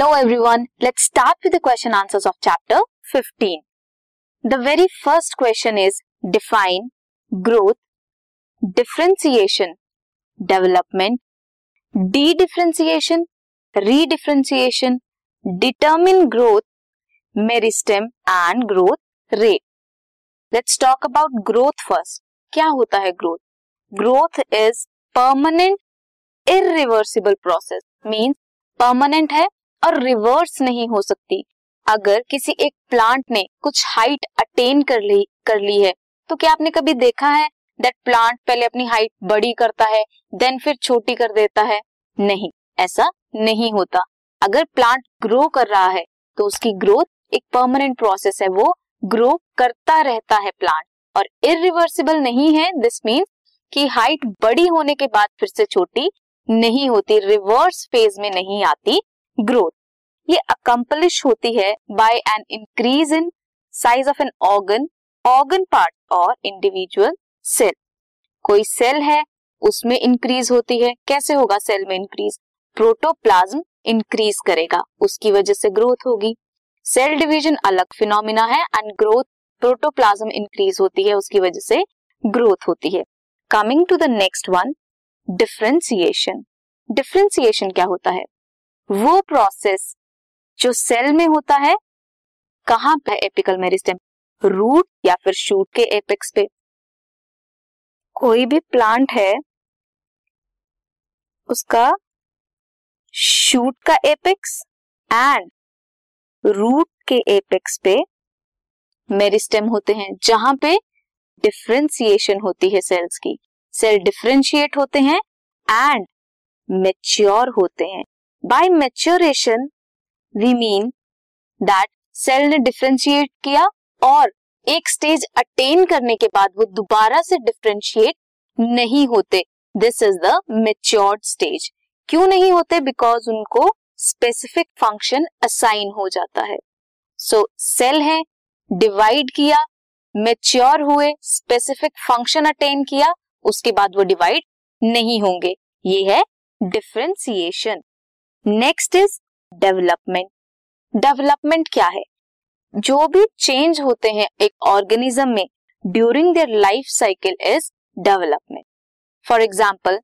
Hello everyone let's start with the question answers of chapter 15 the very first question is define growth differentiation development dedifferentiation redifferentiation determinate growth meristem and growth rate let's talk about growth first क्या होता है growth growth is permanent irreversible process means permanent है और reverse नहीं हो सकती। अगर किसी एक प्लांट ने कुछ हाइट अटेन कर ली कर ली है तो क्या आपने कभी देखा है दैट प्लांट पहले अपनी हाइट बड़ी करता है देन फिर छोटी कर देता है? नहीं, ऐसा नहीं होता। अगर प्लांट ग्रो कर रहा है तो उसकी ग्रोथ एक परमानेंट प्रोसेस है, वो ग्रो करता रहता है प्लांट और इरिवर्सिबल नहीं है दिस मीन्स कि हाइट बड़ी होने के बाद फिर से छोटी नहीं होती रिवर्स फ़ेज़ में नहीं आती। ग्रोथ ये अकम्पलिश होती है by an increase in size of an organ organ part और इंडिविजुअल सेल कोई सेल है, उसमें इंक्रीज होती है। कैसे होगा सेल में इंक्रीज प्रोटोप्लाज्म इंक्रीज करेगा। उसकी वजह से ग्रोथ होगी। सेल डिवीज़न अलग फिनोमिना है एंड ग्रोथ प्रोटोप्लाज्म इंक्रीज होती है, उसकी वजह से ग्रोथ होती है। Coming to the next one differentiation differentiation क्या होता है? वो प्रोसेस जो सेल में होता है, कहाँ पे एपिकल मेरिस्टेम रूट या फिर शूट के एपेक्स पे। कोई भी प्लांट है, उसका शूट का एपेक्स एंड रूट के एपेक्स पे मेरिस्टेम होते हैं, जहाँ पे डिफ्रेंसिएशन होती है सेल्स की। सेल डिफ्रेंशिएट होते हैं एंड मेच्योर होते हैं। By maturation we mean that cell ने डिफ्रेंशिएट किया और एक स्टेज अटेन करने के बाद वो दोबारा से डिफ्रेंशिएट नहीं होते। This is the matured stage क्यों नहीं होते? बिकॉज़ उनको स्पेसिफिक फ़ंक्शन असाइन हो जाता है। सो so, सेल है डिवाइड किया मेच्योर हुए स्पेसिफिक फ़ंक्शन अटेन किया उसके बाद वो डिवाइड नहीं होंगे। ये है differentiation next is development development क्या है? जो भी चेंज होते हैं एक ऑर्गेनिज्म में during their life cycle is development for example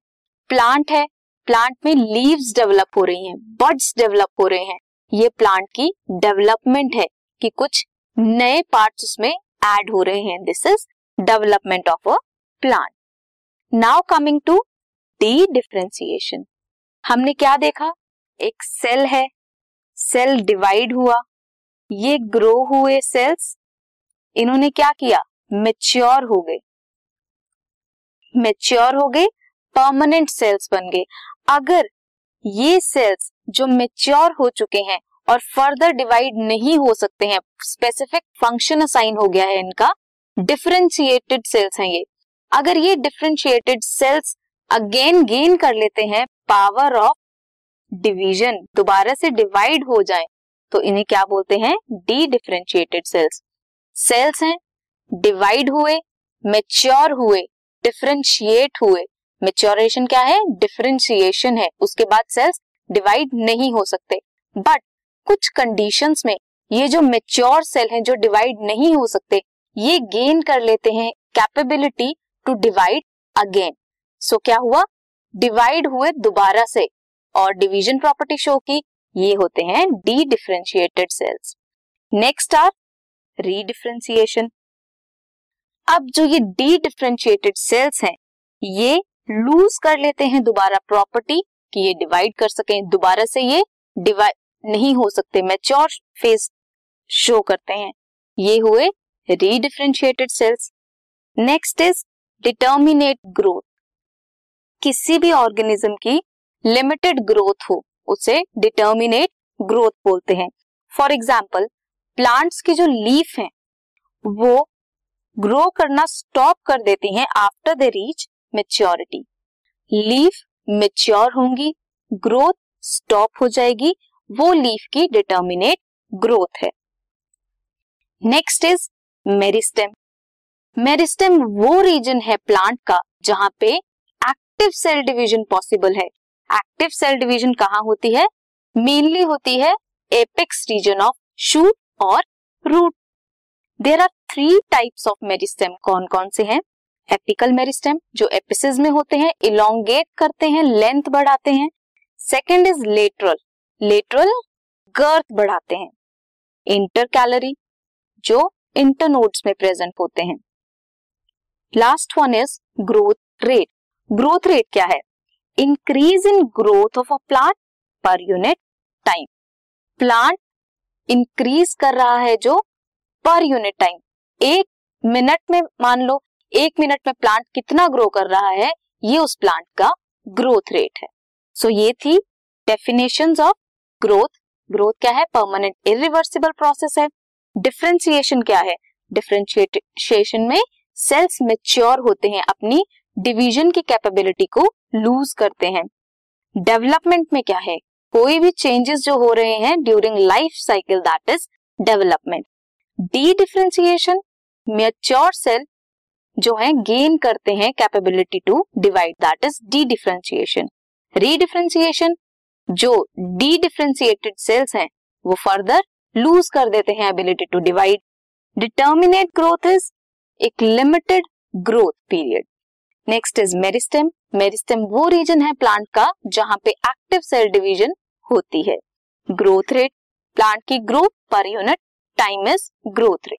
plant है प्लांट में लीव्स डेवलप हो रही हैं बर्ड्स डेवलप हो रहे हैं। ये प्लांट की डेवलपमेंट है कि कुछ नए पार्ट्स उसमें ऐड हो रहे हैं। This is development of a plant now coming to dedifferentiation हमने क्या देखा? एक सेल है। सेल डिवाइड हुआ। ये ग्रो हुए सेल्स इन्होंने क्या किया? मेच्योर हो गए। मेच्योर हो गए परमानेंट सेल्स बन गए। अगर ये सेल्स जो मेच्योर हो चुके हैं और फर्दर डिवाइड नहीं हो सकते हैं स्पेसिफिक फ़ंक्शन असाइन हो गया है इनका डिफ्रेंशिएटेड सेल्स हैं ये। अगर ये डिफ्रेंशिएटेड सेल्स अगेन गेन कर लेते हैं पावर ऑफ़ डिवीज़न दोबारा से डिवाइड हो जाए तो इन्हें क्या बोलते हैं? डी डिफ्रेंशिएटेड सेल्स सेल्स हैं डिवाइड हुए मेच्योर हुए डिफ्रेंशिएट हुए. मेच्योरेशन क्या है? डिफ्रेंशिएशन है. उसके बाद सेल्स डिवाइड नहीं हो सकते. बट कुछ कंडीशंस में ये जो मेच्योर सेल हैं, जो डिवाइड नहीं हो सकते, ये गेन कर लेते हैं capability to divide again so क्या हुआ? डिवाइड हुए दोबारा से. और डिवीज़न प्रॉपर्टी शो की, ये होते हैं dedifferentiated cells next are redifferentiation अब जो ये डी डिफ्रेंशिएटेड सेल्स हैं, ये लूज कर लेते हैं दोबारा प्रॉपर्टी कि ये डिवाइड कर सके, दोबारा से ये डिवाइड नहीं हो सकते मेच्योर फ़ेज़ शो करते हैं। ये हुए redifferentiated cells next is determinate growth किसी भी ऑर्गेनिज्म की लिमिटेड ग्रोथ हो, उसे डिटर्मिनेट ग्रोथ बोलते हैं। फॉर एग्ज़ाम्पल प्लांट्स की जो लीफ है, वो ग्रो करना स्टॉप कर देती हैं after the reach maturity leaf mature होंगी ग्रोथ स्टॉप हो जाएगी, वो लीफ की डिटर्मिनेट ग्रोथ है। नेक्स्ट इज़ मेरिस्टेम मेरिस्टेम वो रीजन है प्लांट का, जहाँ पे एक्टिव सेल डिवीज़न पॉसिबल है। एक्टिव सेल डिवीज़न कहाँ होती है? मेनली होती है एपेक्स रीजन ऑफ़ शूट और root. There are three types of meristem कौन कौन से हैं? एपिकल मेरिस्टेम जो एपिसिस में होते हैं इलोंगेट करते हैं लेंथ बढ़ाते हैं। Second is lateral lateral girth बढ़ाते हैं। इंटर कैलरी जो इंटरनोड्स में प्रेजेंट होते हैं। Last one is growth rate growth rate क्या है? Increase in growth of a plant per unit time plant increase कर रहा है जो पर यूनिट टाइम एक मिनट में मान लो एक मिनट में प्लांट कितना ग्रो कर रहा है ये उस प्लांट का ग्रोथ रेट है. सो so, ये थी डेफिनेशन ऑफ़ ग्रोथ ग्रोथ क्या है? परमानेंट इरिवर्सिबल प्रोसेस है. डिफ्रेंसिएशन क्या है? डिफ्रेंशिएशन में सेल्स मेच्योर होते हैं अपनी डिवीज़न की कैपेबिलिटी को लूज करते हैं। डेवलपमेंट में क्या है? कोई भी चेंजेस जो हो रहे हैं during life cycle that is development dedifferentiation mature cell जो है गेन करते हैं capability to divide that is dedifferentiation redifferentiation जो डी डिफ्रेंसिएटेड सेल्स हैं, वो फर्दर लूज कर देते हैं ability to divide determinate growth is एक limited growth period next is meristem meristem वो रीजन है प्लांट का जहाँ पे एक्टिव सेल डिवीज़न होती है। ग्रोथ रेट प्लांट की growth per unit time is growth rate